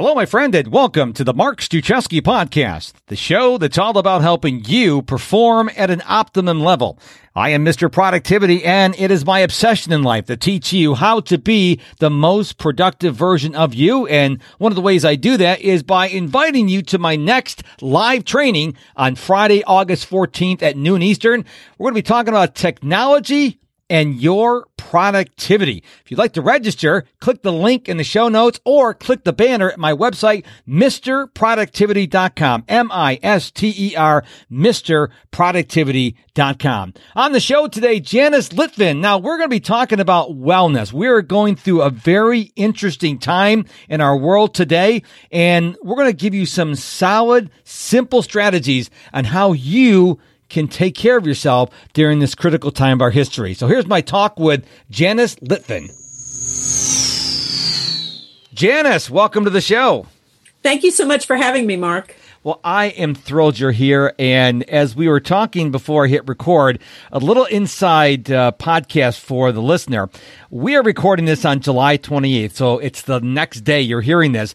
Hello, my friend, and welcome to the Mark Struczewski podcast, the show that's all about helping you perform at an optimum level. I am Mr. Productivity, and it is my obsession in life to teach you how to be the most productive version of you. And one of the ways I do that is by inviting you to my next live training on Friday, August 14th at noon Eastern. We're going to be talking about technology and your productivity. If you'd like to register, click the link in the show notes or click the banner at my website, MrProductivity.com. M-I-S-T-E-R, MrProductivity.com. On the show today, Janice Litvin. Now we're going to be talking about wellness. We're going through a very interesting time in our world today, and we're going to give you some solid, simple strategies on how you can take care of yourself during this critical time of our history. So here's my talk with Janice Litvin. Janice, welcome to the show. Thank you so much for having me, Mark. Well, I am thrilled you're here. And as we were talking before I hit record, a little inside uh, podcast for the listener. We are recording this on July 28th, so it's the next day you're hearing this.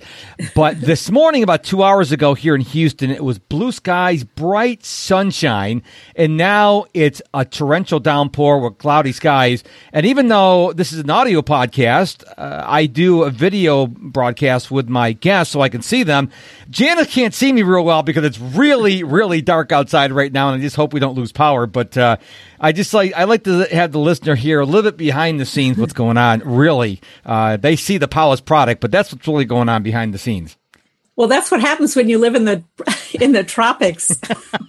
But this morning, about two hours ago here in Houston, it was blue skies, bright sunshine, and now it's a torrential downpour with cloudy skies. And even though this is an audio podcast, uh, I do a video broadcast with my guests so I can see them. Janice can't see me real well because it's really, really dark outside right now, and I just hope we don't lose power. But uh, I just like I like to have the listener hear a little bit behind the scenes what's going on. Really, uh, they see the polished product, but that's what's really going on behind the scenes. Well, that's what happens when you live in the in the tropics.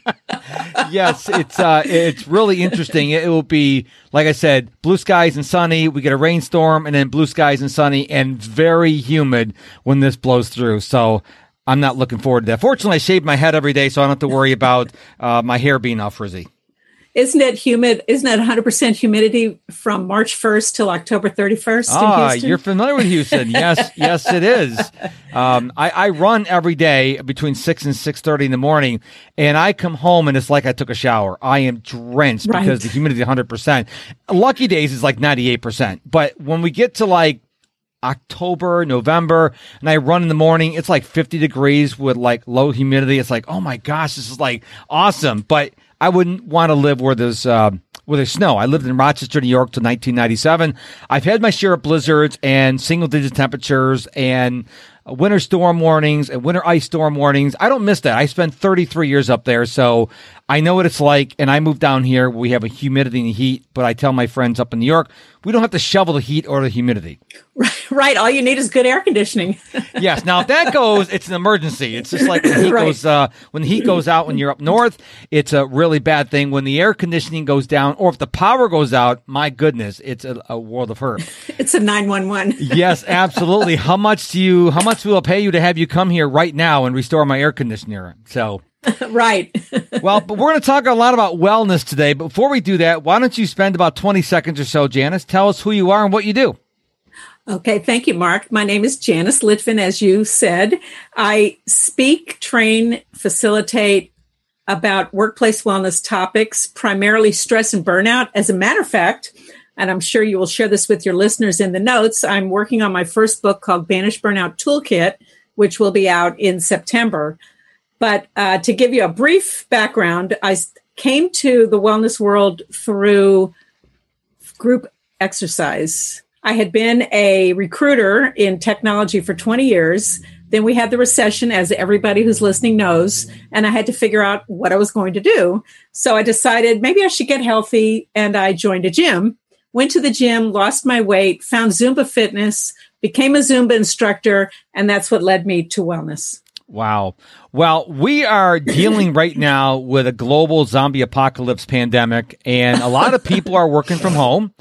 yes, it's uh, it's really interesting. It will be like I said, blue skies and sunny. We get a rainstorm, and then blue skies and sunny, and very humid when this blows through. So I'm not looking forward to that. Fortunately, I shave my head every day, so I don't have to worry about uh, my hair being all frizzy. Isn't it humid? Isn't it 100% humidity from March 1st till October 31st? Ah, you're familiar with Houston. yes, yes, it is. Um, I, I, run every day between 6 and 6.30 in the morning, and I come home and it's like I took a shower. I am drenched right. because the humidity is 100%. Lucky days is like 98%. But when we get to like October, November, and I run in the morning. It's like 50 degrees with like low humidity. It's like, oh my gosh, this is like awesome. But I wouldn't want to live where there's uh, where there's snow. I lived in Rochester, New York, till 1997. I've had my share of blizzards and single digit temperatures and winter storm warnings and winter ice storm warnings. I don't miss that. I spent 33 years up there, so I know what it's like. And I moved down here. We have a humidity and heat, but I tell my friends up in New York, we don't have to shovel the heat or the humidity. Right. All you need is good air conditioning. yes. Now, if that goes, it's an emergency. It's just like when the heat right. goes uh, when the heat goes out when you're up north. It's a really bad thing. When the air conditioning goes down, or if the power goes out, my goodness, it's a, a world of hurt. It's a nine one one. Yes, absolutely. How much do you? How much will I pay you to have you come here right now and restore my air conditioner? So. right. well, but we're going to talk a lot about wellness today. Before we do that, why don't you spend about 20 seconds or so, Janice? Tell us who you are and what you do. Okay, thank you, Mark. My name is Janice Litvin, as you said. I speak, train, facilitate about workplace wellness topics, primarily stress and burnout. As a matter of fact, and I'm sure you will share this with your listeners in the notes, I'm working on my first book called Banish Burnout Toolkit, which will be out in September. But uh, to give you a brief background, I came to the wellness world through group exercise. I had been a recruiter in technology for 20 years. Then we had the recession, as everybody who's listening knows, and I had to figure out what I was going to do. So I decided maybe I should get healthy, and I joined a gym. Went to the gym, lost my weight, found Zumba fitness, became a Zumba instructor, and that's what led me to wellness. Wow. Well, we are dealing right now with a global zombie apocalypse pandemic, and a lot of people are working from home.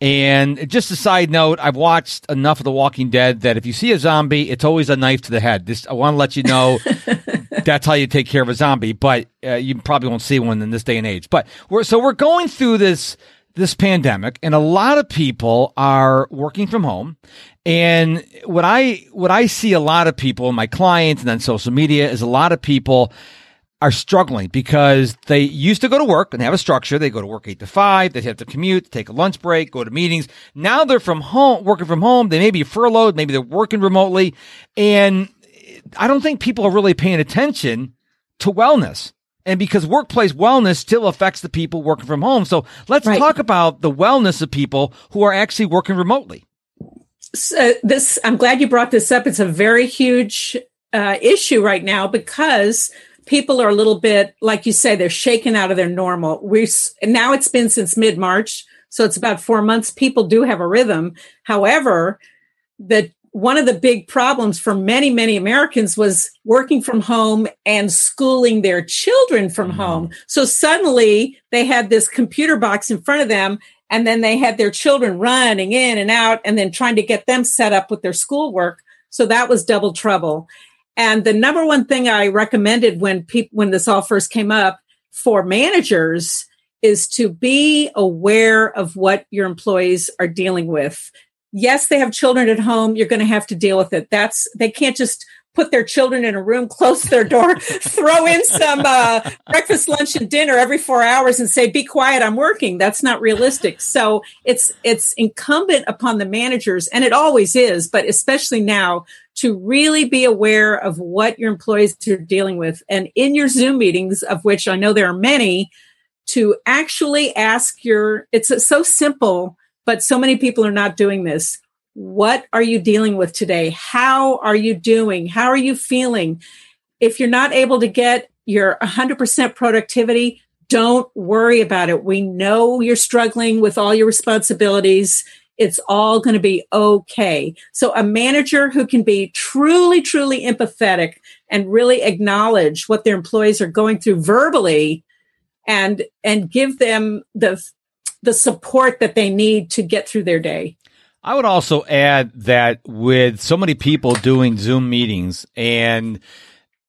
And just a side note, I've watched enough of The Walking Dead that if you see a zombie, it's always a knife to the head. This, I want to let you know that's how you take care of a zombie, but uh, you probably won't see one in this day and age. But we're, so we're going through this this pandemic and a lot of people are working from home and what i what i see a lot of people my clients and on social media is a lot of people are struggling because they used to go to work and have a structure. They go to work eight to five. They have to commute, take a lunch break, go to meetings. Now they're from home, working from home. They may be furloughed. Maybe they're working remotely and I don't think people are really paying attention to wellness. And because workplace wellness still affects the people working from home. So let's right. talk about the wellness of people who are actually working remotely. So this, I'm glad you brought this up. It's a very huge uh, issue right now because people are a little bit, like you say, they're shaken out of their normal. We now it's been since mid March, so it's about four months. People do have a rhythm. However, the one of the big problems for many, many Americans was working from home and schooling their children from mm-hmm. home. So suddenly they had this computer box in front of them and then they had their children running in and out and then trying to get them set up with their schoolwork. So that was double trouble. And the number one thing I recommended when people, when this all first came up for managers is to be aware of what your employees are dealing with yes, they have children at home. You're going to have to deal with it. That's, they can't just put their children in a room, close their door, throw in some uh, breakfast, lunch, and dinner every four hours, and say, "Be quiet, I'm working." That's not realistic. So it's it's incumbent upon the managers, and it always is, but especially now, to really be aware of what your employees are dealing with, and in your Zoom meetings, of which I know there are many, to actually ask your. It's so simple but so many people are not doing this. What are you dealing with today? How are you doing? How are you feeling? If you're not able to get your 100% productivity, don't worry about it. We know you're struggling with all your responsibilities. It's all going to be okay. So a manager who can be truly, truly empathetic and really acknowledge what their employees are going through verbally and, and give them the the support that they need to get through their day. I would also add that with so many people doing Zoom meetings and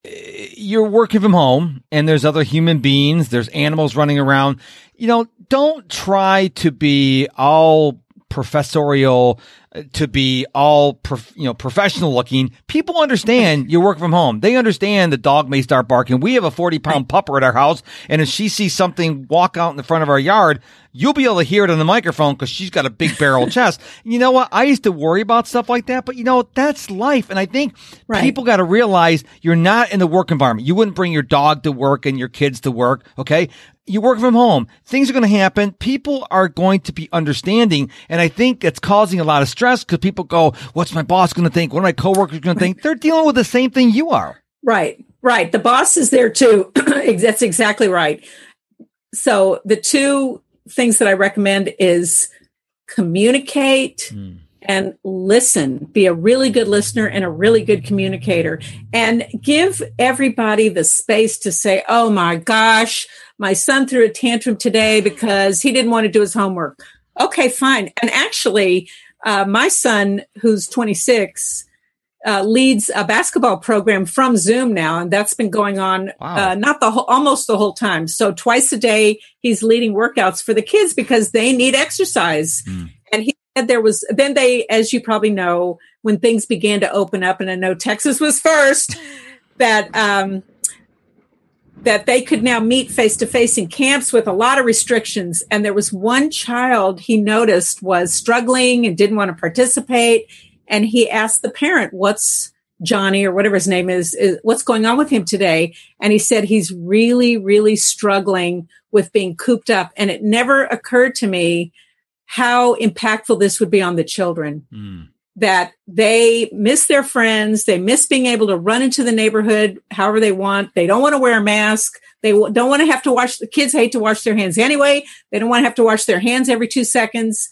eh, you're working from home and there's other human beings, there's animals running around, you know, don't try to be all professorial to be all prof, you know professional looking. People understand you work from home. They understand the dog may start barking. We have a 40 pound pupper at our house and if she sees something walk out in the front of our yard, you'll be able to hear it on the microphone because she's got a big barrel chest. You know what? I used to worry about stuff like that, but you know, that's life. And I think right. people got to realize you're not in the work environment. You wouldn't bring your dog to work and your kids to work. Okay you work from home. Things are going to happen. People are going to be understanding. And I think it's causing a lot of stress because people go, what's my boss going to think? What are my coworkers going to think? They're dealing with the same thing you are. Right. Right. The boss is there too. That's exactly right. So the two things that I recommend is communicate mm. and listen. Be a really good listener and a really good communicator and give everybody the space to say, Oh my gosh, my son threw a tantrum today because he didn't want to do his homework. Okay, fine. And actually, uh, my son, who's 26, uh, leads a basketball program from Zoom now, and that's been going on wow. uh, not the whole, almost the whole time. So twice a day, he's leading workouts for the kids because they need exercise. Mm. And he said there was then they, as you probably know, when things began to open up, and I know Texas was first, that um, that they could now meet face to face in camps with a lot of restrictions. And there was one child he noticed was struggling and didn't want to participate. And he asked the parent, What's Johnny or whatever his name is, is, what's going on with him today? And he said he's really, really struggling with being cooped up. And it never occurred to me how impactful this would be on the children. Mm that they miss their friends. They miss being able to run into the neighborhood however they want. They don't want to wear a mask. They don't want to have to wash the kids hate to wash their hands anyway. They don't want to have to wash their hands every two seconds.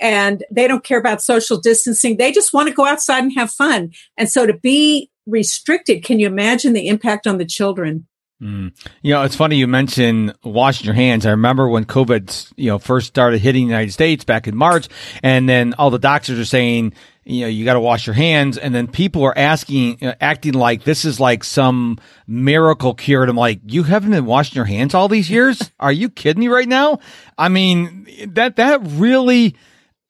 And they don't care about social distancing. They just want to go outside and have fun. And so to be restricted, can you imagine the impact on the children? Mm. You know, it's funny you mentioned washing your hands. I remember when COVID, you know, first started hitting the United States back in March, and then all the doctors are saying, you know, you got to wash your hands. And then people are asking, uh, acting like this is like some miracle cure. And I'm like, you haven't been washing your hands all these years? are you kidding me right now? I mean, that, that really,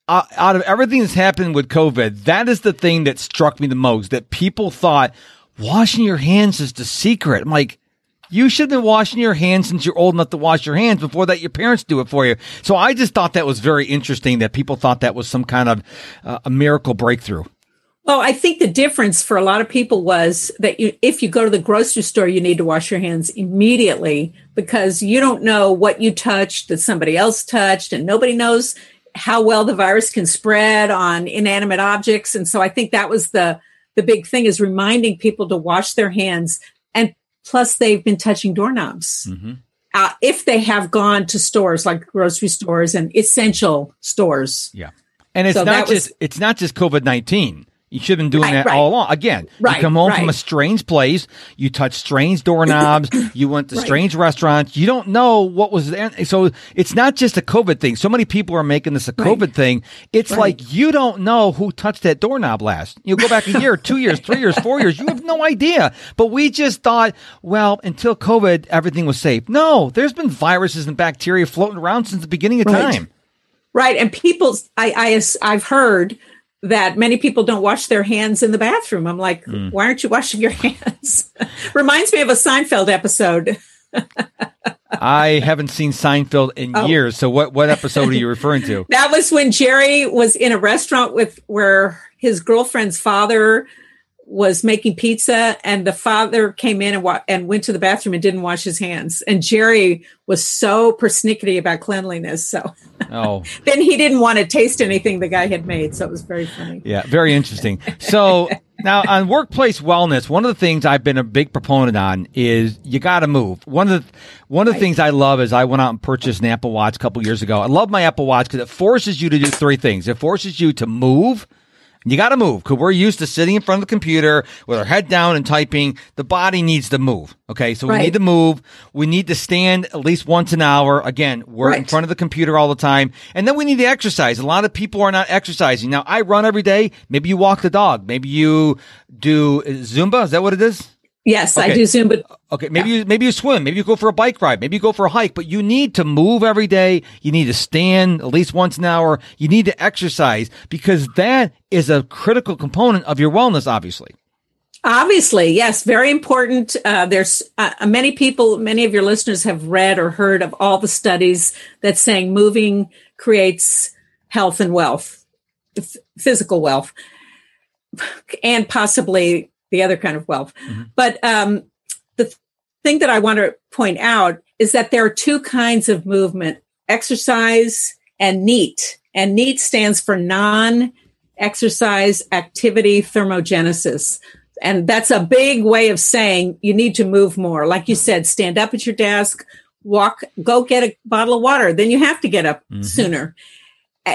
uh, out of everything that's happened with COVID, that is the thing that struck me the most that people thought washing your hands is the secret. I'm like, you should have been washing your hands since you're old enough to wash your hands before that your parents do it for you. So I just thought that was very interesting that people thought that was some kind of uh, a miracle breakthrough. Well, I think the difference for a lot of people was that you, if you go to the grocery store, you need to wash your hands immediately because you don't know what you touched that somebody else touched, and nobody knows how well the virus can spread on inanimate objects. And so I think that was the the big thing is reminding people to wash their hands, and plus they've been touching doorknobs. Mm-hmm. Uh, if they have gone to stores like grocery stores and essential stores. Yeah. And it's so not just was, it's not just COVID nineteen. You should have been doing right, that right. all along. Again, right, you come home from a strange place, you touch strange doorknobs, you went to strange restaurants, you don't know what was there. So it's not just a COVID thing. So many people are making this a COVID thing. It's like you don't know who touched that doorknob last. You go back a year, two years, three years, four years, you have no idea. But we just thought, well, until COVID, everything was safe. No, there's been viruses and bacteria floating around since the beginning of time. Right. And people, I, I, I've heard that many people don't wash their hands in the bathroom. I'm like, mm. why aren't you washing your hands? Reminds me of a Seinfeld episode. I haven't seen Seinfeld in oh. years. So what what episode are you referring to? That was when Jerry was in a restaurant with where his girlfriend's father was making pizza and the father came in and, wa- and went to the bathroom and didn't wash his hands. And jerry was so persnickety about cleanliness so oh. then he didn't want to taste anything the guy had made so it was very funny. Yeah very interesting. So now on workplace wellness one of the things i've been a big proponent on is you got to move. One of the one of the things i love is i went out and purchased an apple watch a couple years ago. I love my apple watch because it forces you to do three things. It forces you to move you got to move because we're used to sitting in front of the computer with our head down and typing. The body needs to move. Okay. So right. we need to move. We need to stand at least once an hour. Again, we're right. in front of the computer all the time. And then we need to exercise. A lot of people are not exercising. Now, I run every day. Maybe you walk the dog. Maybe you do Zumba. Is that what it is? Yes, okay. I do Zumba. Okay, maybe yeah. you maybe you swim, maybe you go for a bike ride, maybe you go for a hike, but you need to move every day. You need to stand at least once an hour. You need to exercise because that is a critical component of your wellness, obviously. Obviously, yes, very important. Uh, there's uh, many people, many of your listeners have read or heard of all the studies that saying moving creates health and wealth, f- physical wealth, and possibly the other kind of wealth. Mm-hmm. But um, the thing that I want to point out is that there are two kinds of movement exercise and NEAT. And NEAT stands for non exercise activity thermogenesis. And that's a big way of saying you need to move more. Like you said, stand up at your desk, walk, go get a bottle of water. Then you have to get up mm-hmm. sooner.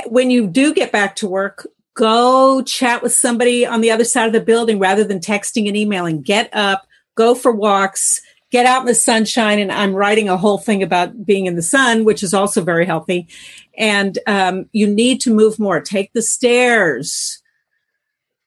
When you do get back to work, go chat with somebody on the other side of the building rather than texting and emailing. Get up, go for walks, get out in the sunshine. And I'm writing a whole thing about being in the sun, which is also very healthy. And um, you need to move more. Take the stairs,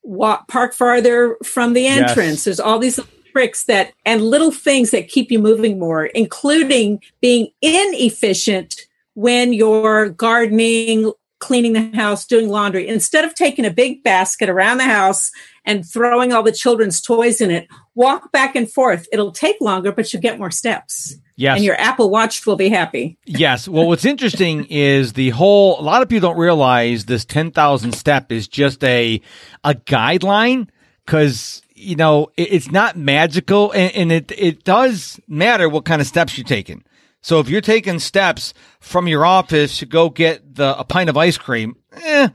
walk, park farther from the entrance. Yes. There's all these tricks that and little things that keep you moving more, including being inefficient when you're gardening, cleaning the house, doing laundry, instead of taking a big basket around the house and throwing all the children's toys in it, walk back and forth. It'll take longer, but you get more steps. Yes. And your Apple Watch will be happy. yes. Well, what's interesting is the whole, a lot of people don't realize this 10,000 step is just a, a guideline because you know, it's not magical and, and, it, it does matter what kind of steps you're taking. So if you're taking steps from your office to go get the, a pint of ice cream, eh,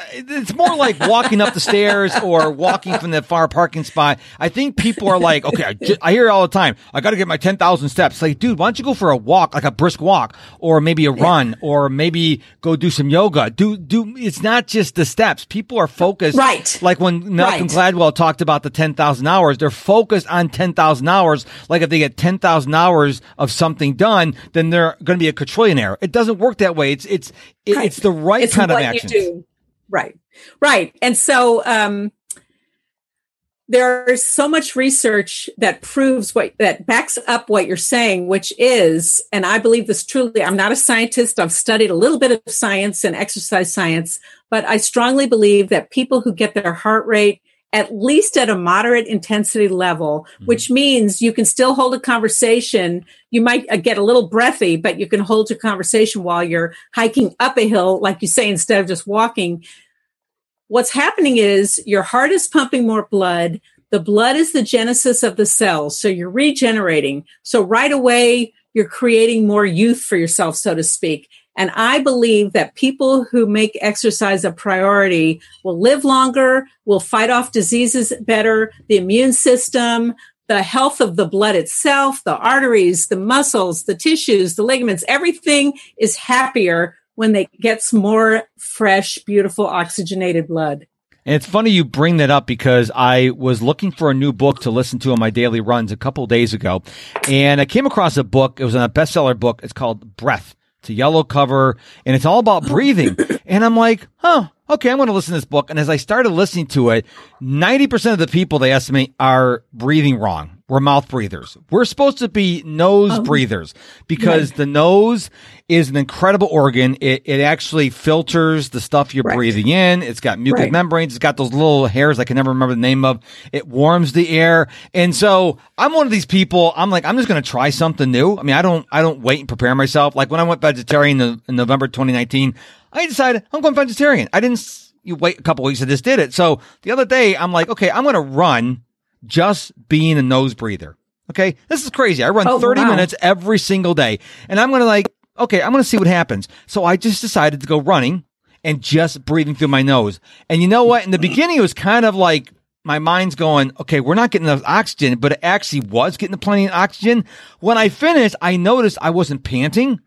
Uh, it's more like walking up the stairs or walking from the far parking spot. I think people are like, okay, I, just, I hear it all the time. I got to get my 10,000 steps. Like, dude, why don't you go for a walk, like a brisk walk or maybe a run or maybe go do some yoga. Do, do, it's not just the steps. People are focused. Right. Like when Malcolm right. Gladwell talked about the 10,000 hours, they're focused on 10,000 hours. Like if they get 10,000 hours of something done, then they're going to be a quadrillionaire. It doesn't work that way. It's, it's, right. it's the right it's kind of action. Right. Right. And so um, there's so much research that proves what that backs up what you're saying, which is, and I believe this truly, I'm not a scientist. I've studied a little bit of science and exercise science, but I strongly believe that people who get their heart rate at least at a moderate intensity level, mm-hmm. which means you can still hold a conversation. You might uh, get a little breathy, but you can hold your conversation while you're hiking up a hill, like you say, instead of just walking. what's happening is your heart is pumping more blood. The blood is the genesis of the cells. So you're regenerating. So right away, you're creating more youth for yourself, so to speak. And I believe that people who make exercise a priority will live longer, will fight off diseases better, the immune system, the health of the blood itself, the arteries, the muscles, the tissues, the ligaments, everything is happier when they gets more fresh, beautiful oxygenated blood. And it's funny you bring that up because I was looking for a new book to listen to on my daily runs a couple days ago. And I came across a book. It was a bestseller book. It's called Breath. It's a yellow cover and it's all about breathing. and I'm like, huh, okay, I'm going to listen to this book. And as I started listening to it, 90% of the people they estimate are breathing wrong. We're mouth breathers. We're supposed to be nose oh. breathers because right. the nose is an incredible organ. It, it actually filters the stuff you're right. breathing in. It's got mucous right. membranes. It's got those little hairs I can never remember the name of. It warms the air. And so I'm one of these people. I'm like, I'm just going to try something new. I mean, I don't, I don't wait and prepare myself. Like when I went vegetarian in, in November 2019, I decided I'm going vegetarian. I didn't you wait a couple weeks. I just did it. So the other day, I'm like, okay, I'm going to run just being a nose breather. Okay. This is crazy. I run oh, 30 wow. minutes every single day and I'm going to like, okay, I'm going to see what happens. So I just decided to go running and just breathing through my nose. And you know what? In the beginning, it was kind of like my mind's going, okay, we're not getting enough oxygen, but it actually was getting plenty of oxygen. When I finished, I noticed I wasn't panting.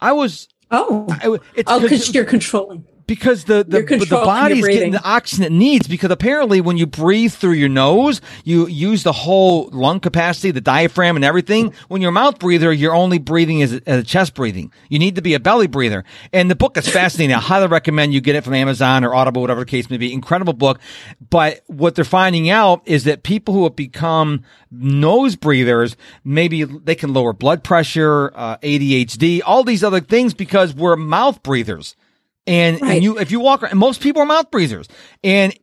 I was. Oh, I, it's oh, because you're controlling because the the, the body's getting the oxygen it needs because apparently when you breathe through your nose you use the whole lung capacity the diaphragm and everything. When you're a mouth breather you're only breathing as a, as a chest breathing. You need to be a belly breather. And the book is fascinating. I highly recommend you get it from amazon or audible whatever the case may be. Incredible book. But what they're finding out is that people who have become nose breathers maybe they can lower blood pressure uh, adhd all these other things because we're mouth breathers and, right. and you, if you walk around, most people are mouth breathers and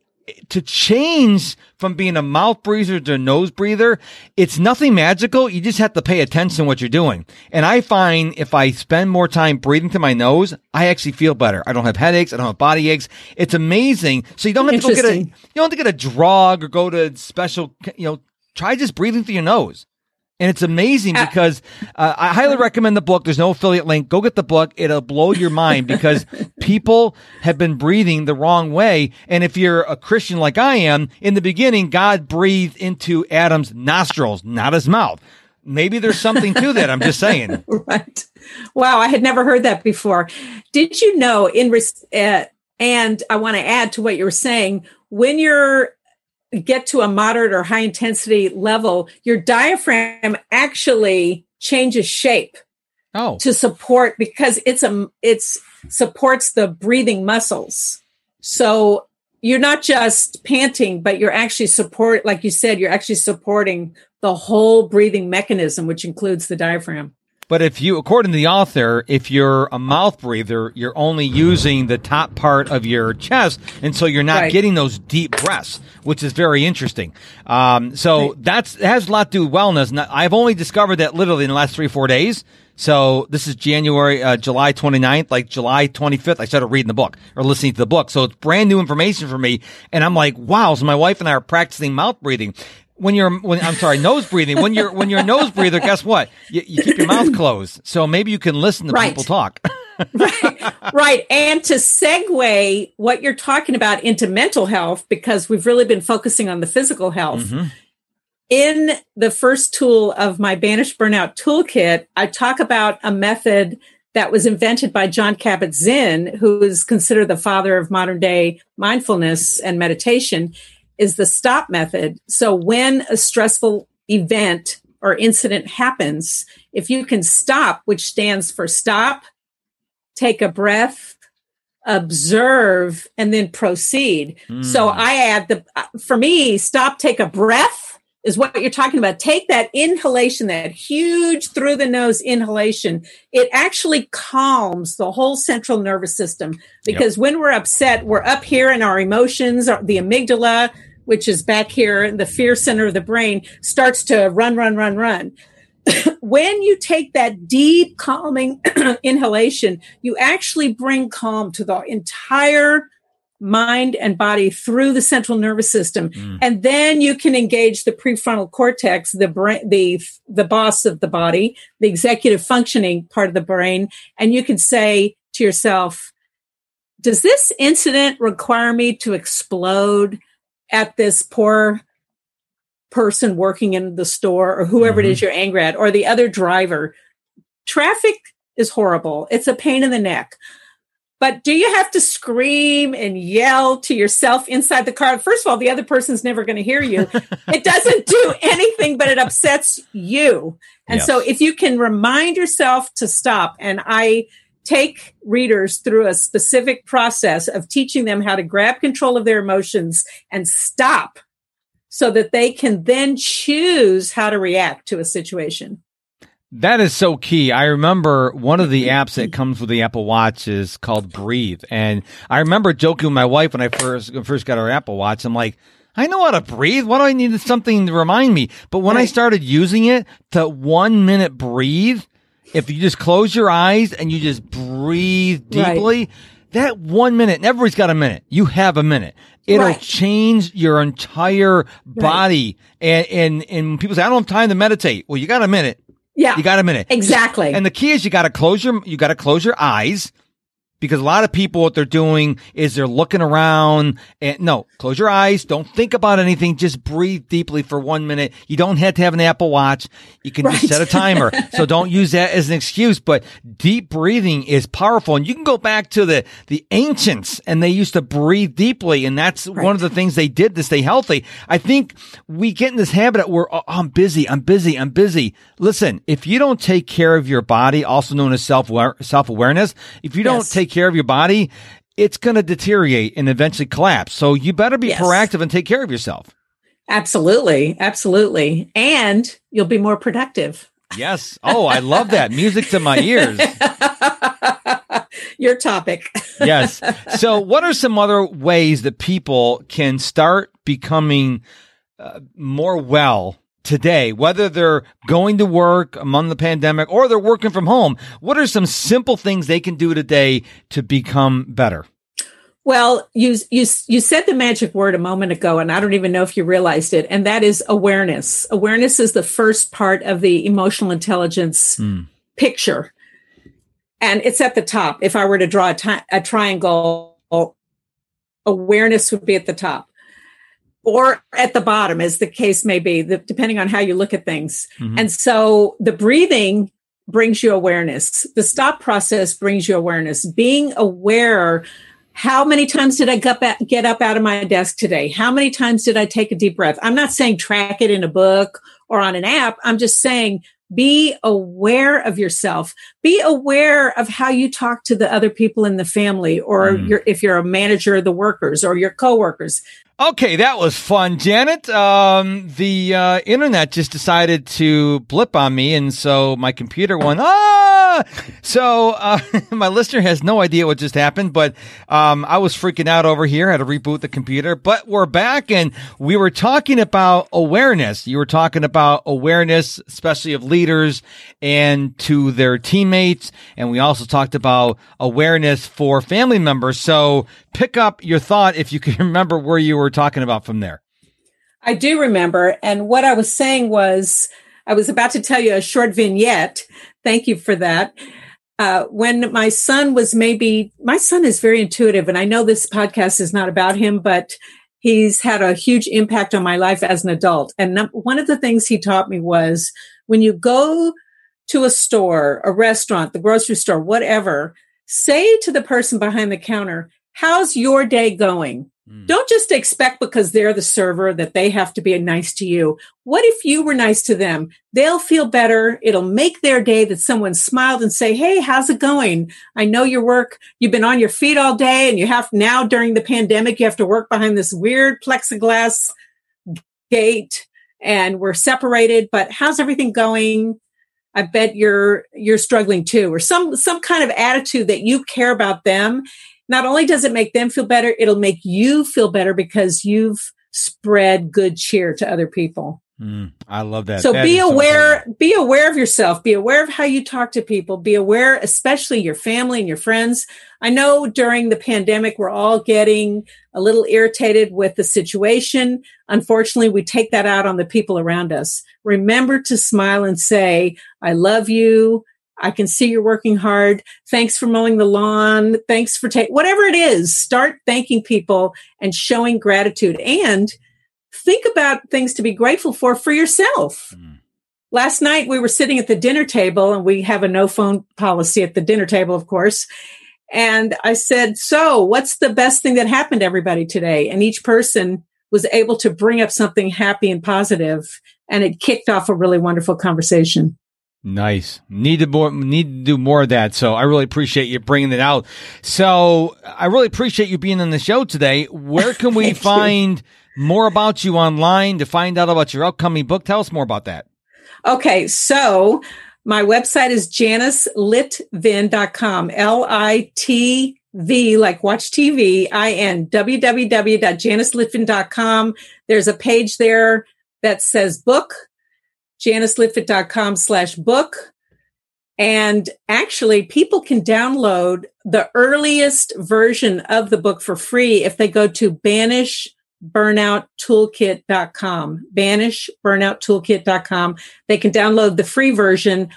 to change from being a mouth breather to a nose breather, it's nothing magical. You just have to pay attention to what you're doing. And I find if I spend more time breathing through my nose, I actually feel better. I don't have headaches. I don't have body aches. It's amazing. So you don't have to go get a, you don't have to get a drug or go to special, you know, try just breathing through your nose. And it's amazing uh, because uh, I highly recommend the book. There's no affiliate link. Go get the book. It'll blow your mind because people have been breathing the wrong way. And if you're a Christian like I am, in the beginning, God breathed into Adam's nostrils, not his mouth. Maybe there's something to that. I'm just saying. right. Wow. I had never heard that before. Did you know in, uh, and I want to add to what you were saying, when you're get to a moderate or high intensity level, your diaphragm actually changes shape. Oh. To support because it's a it's supports the breathing muscles. So you're not just panting, but you're actually support like you said, you're actually supporting the whole breathing mechanism, which includes the diaphragm. But if you, according to the author, if you're a mouth breather, you're only using the top part of your chest, and so you're not right. getting those deep breaths, which is very interesting. Um, so right. that's has a lot to do with wellness. And I've only discovered that literally in the last three four days. So this is January, uh, July 29th, like July 25th. I started reading the book or listening to the book. So it's brand new information for me. And I'm like, wow. So my wife and I are practicing mouth breathing when you're when I'm sorry, nose breathing. When you're when you're a nose breather, guess what? You, you keep your mouth closed, so maybe you can listen to right. people talk. right, right. And to segue what you're talking about into mental health, because we've really been focusing on the physical health. Mm-hmm. In the first tool of my Banish Burnout Toolkit, I talk about a method that was invented by Jon Kabat-Zinn, who is considered the father of modern day mindfulness and meditation is the stop method. So when a stressful event or incident happens, if you can stop, which stands for stop, take a breath, observe, and then proceed. Mm. So I add the, for me, stop, take a breath is what you're talking about. Take that inhalation, that huge through the nose inhalation. It actually calms the whole central nervous system because yep. when we're upset, we're up here in our emotions, the amygdala, which is back here, in the fear center of the brain, starts to run, run, run, run. when you take that deep calming inhalation, you actually bring calm to the entire mind and body through the central nervous system mm. and then you can engage the prefrontal cortex the brain the the boss of the body the executive functioning part of the brain and you can say to yourself does this incident require me to explode at this poor person working in the store or whoever mm-hmm. it is mm-hmm. you're angry at or the other driver traffic is horrible it's a pain in the neck but do you have to scream and yell to yourself inside the car? First of all, the other person's never going to hear you. it doesn't do anything, but it upsets you. And yes. so if you can remind yourself to stop, and I take readers through a specific process of teaching them how to grab control of their emotions and stop so that they can then choose how to react to a situation. That is so key. I remember one of the apps that comes with the Apple Watch is called Breathe. And I remember joking with my wife when I first first got our Apple Watch. I'm like, I know how to breathe. Why do I need something to remind me? But when right. I started using it to one minute breathe, if you just close your eyes and you just breathe deeply, right. that one minute, and everybody's got a minute. You have a minute. It'll right. change your entire body. And, and, and people say, I don't have time to meditate. Well, you got a minute. Yeah. You got a minute. Exactly. And the key is you got to close your, you got to close your eyes because a lot of people, what they're doing is they're looking around and no, close your eyes. Don't think about anything. Just breathe deeply for one minute. You don't have to have an Apple watch. You can right. just set a timer. so don't use that as an excuse, but deep breathing is powerful. And you can go back to the, the ancients and they used to breathe deeply. And that's right. one of the things they did to stay healthy. I think we get in this habit where oh, I'm busy. I'm busy. I'm busy. Listen, if you don't take care of your body, also known as self self awareness, if you don't yes. take care of your body, it's going to deteriorate and eventually collapse. So you better be yes. proactive and take care of yourself. Absolutely. Absolutely. And you'll be more productive. Yes. Oh, I love that. Music to my ears. Your topic. yes. So, what are some other ways that people can start becoming uh, more well today, whether they're going to work among the pandemic or they're working from home, what are some simple things they can do today to become better? Well, you you you said the magic word a moment ago, and I don't even know if you realized it, and that is awareness. Awareness is the first part of the emotional intelligence mm. picture, and it's at the top. If I were to draw a, ti- a triangle, awareness would be at the top or at the bottom, as the case may be, the, depending on how you look at things. Mm-hmm. And so the breathing brings you awareness. The stop process brings you awareness. Being aware how many times did I get up out of my desk today? How many times did I take a deep breath? I'm not saying track it in a book or on an app. I'm just saying be aware of yourself. Be aware of how you talk to the other people in the family or mm. if you're a manager of the workers or your coworkers. Okay, that was fun, Janet. Um, the uh, internet just decided to blip on me, and so my computer went, ah! So uh, my listener has no idea what just happened, but um, I was freaking out over here. I had to reboot the computer, but we're back, and we were talking about awareness. You were talking about awareness, especially of leaders and to their teammates, and we also talked about awareness for family members. So pick up your thought if you can remember where you were talking about from there. I do remember. And what I was saying was, I was about to tell you a short vignette. Thank you for that. Uh, when my son was maybe, my son is very intuitive, and I know this podcast is not about him, but he's had a huge impact on my life as an adult. And one of the things he taught me was when you go to a store, a restaurant, the grocery store, whatever, say to the person behind the counter, How's your day going? Mm. Don't just expect because they're the server that they have to be nice to you. What if you were nice to them? They'll feel better. It'll make their day that someone smiled and say, Hey, how's it going? I know your work. You've been on your feet all day and you have now during the pandemic, you have to work behind this weird plexiglass gate and we're separated, but how's everything going? I bet you're you're struggling too, or some some kind of attitude that you care about them not only does it make them feel better, it'll make you feel better because you've spread good cheer to other people. Mm, I love that. So that be aware, so be aware of yourself, be aware of how you talk to people, be aware, especially your family and your friends. I know during the pandemic, we're all getting a little irritated with the situation. Unfortunately, we take that out on the people around us. Remember to smile and say, I love you. I can see you're working hard. Thanks for mowing the lawn. Thanks for taking whatever it is. Start thanking people and showing gratitude and think about things to be grateful for for yourself. Mm. Last night we were sitting at the dinner table and we have a no phone policy at the dinner table, of course. And I said, so what's the best thing that happened to everybody today? And each person was able to bring up something happy and positive and it kicked off a really wonderful conversation. Nice. Need to more, need to do more of that. So I really appreciate you bringing it out. So I really appreciate you being on the show today. Where can we find you more about you online to find out about your upcoming book. Tell us more about that. Okay, so my website is janicelitvin.com, L I T V, like watch TV, I N, www.janicelitvin.com. There's a page there that says book, janicelitvin.com slash book. And actually, people can download the earliest version of the book for free if they go to Banish banishburnouttoolkit.com, banishburnouttoolkit.com. They can download the free version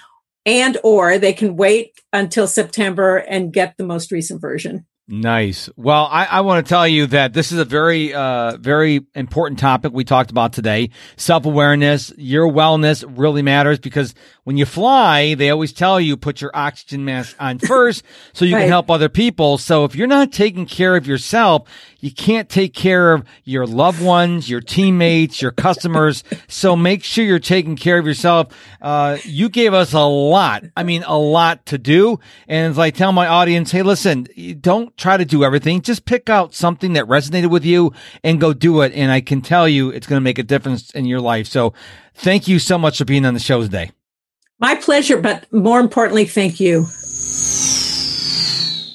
and or they can wait until September and get the most recent version. Nice. Well, I, I want to tell you that this is a very, uh, very important topic we talked about today. Self awareness, your wellness really matters because when you fly, they always tell you put your oxygen mask on first so you right. can help other people. So if you're not taking care of yourself, you can't take care of your loved ones, your teammates, your customers. so make sure you're taking care of yourself. Uh, you gave us a lot. I mean, a lot to do. And as I tell my audience, hey, listen, don't try to do everything. Just pick out something that resonated with you and go do it. And I can tell you it's going to make a difference in your life. So thank you so much for being on the show today. My pleasure. But more importantly, thank you.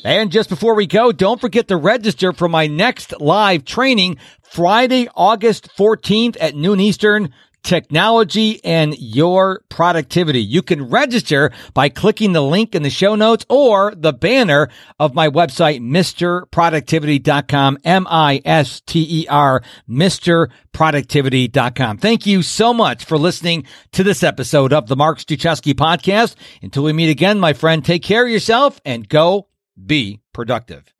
And just before we go, don't forget to register for my next live training Friday, August 14th at noon Eastern. Technology and your productivity. You can register by clicking the link in the show notes or the banner of my website, MrProductivity.com, M-I-S-T-E-R, MrProductivity.com. Thank you so much for listening to this episode of the Mark Struczewski podcast. Until we meet again, my friend, take care of yourself and go be productive.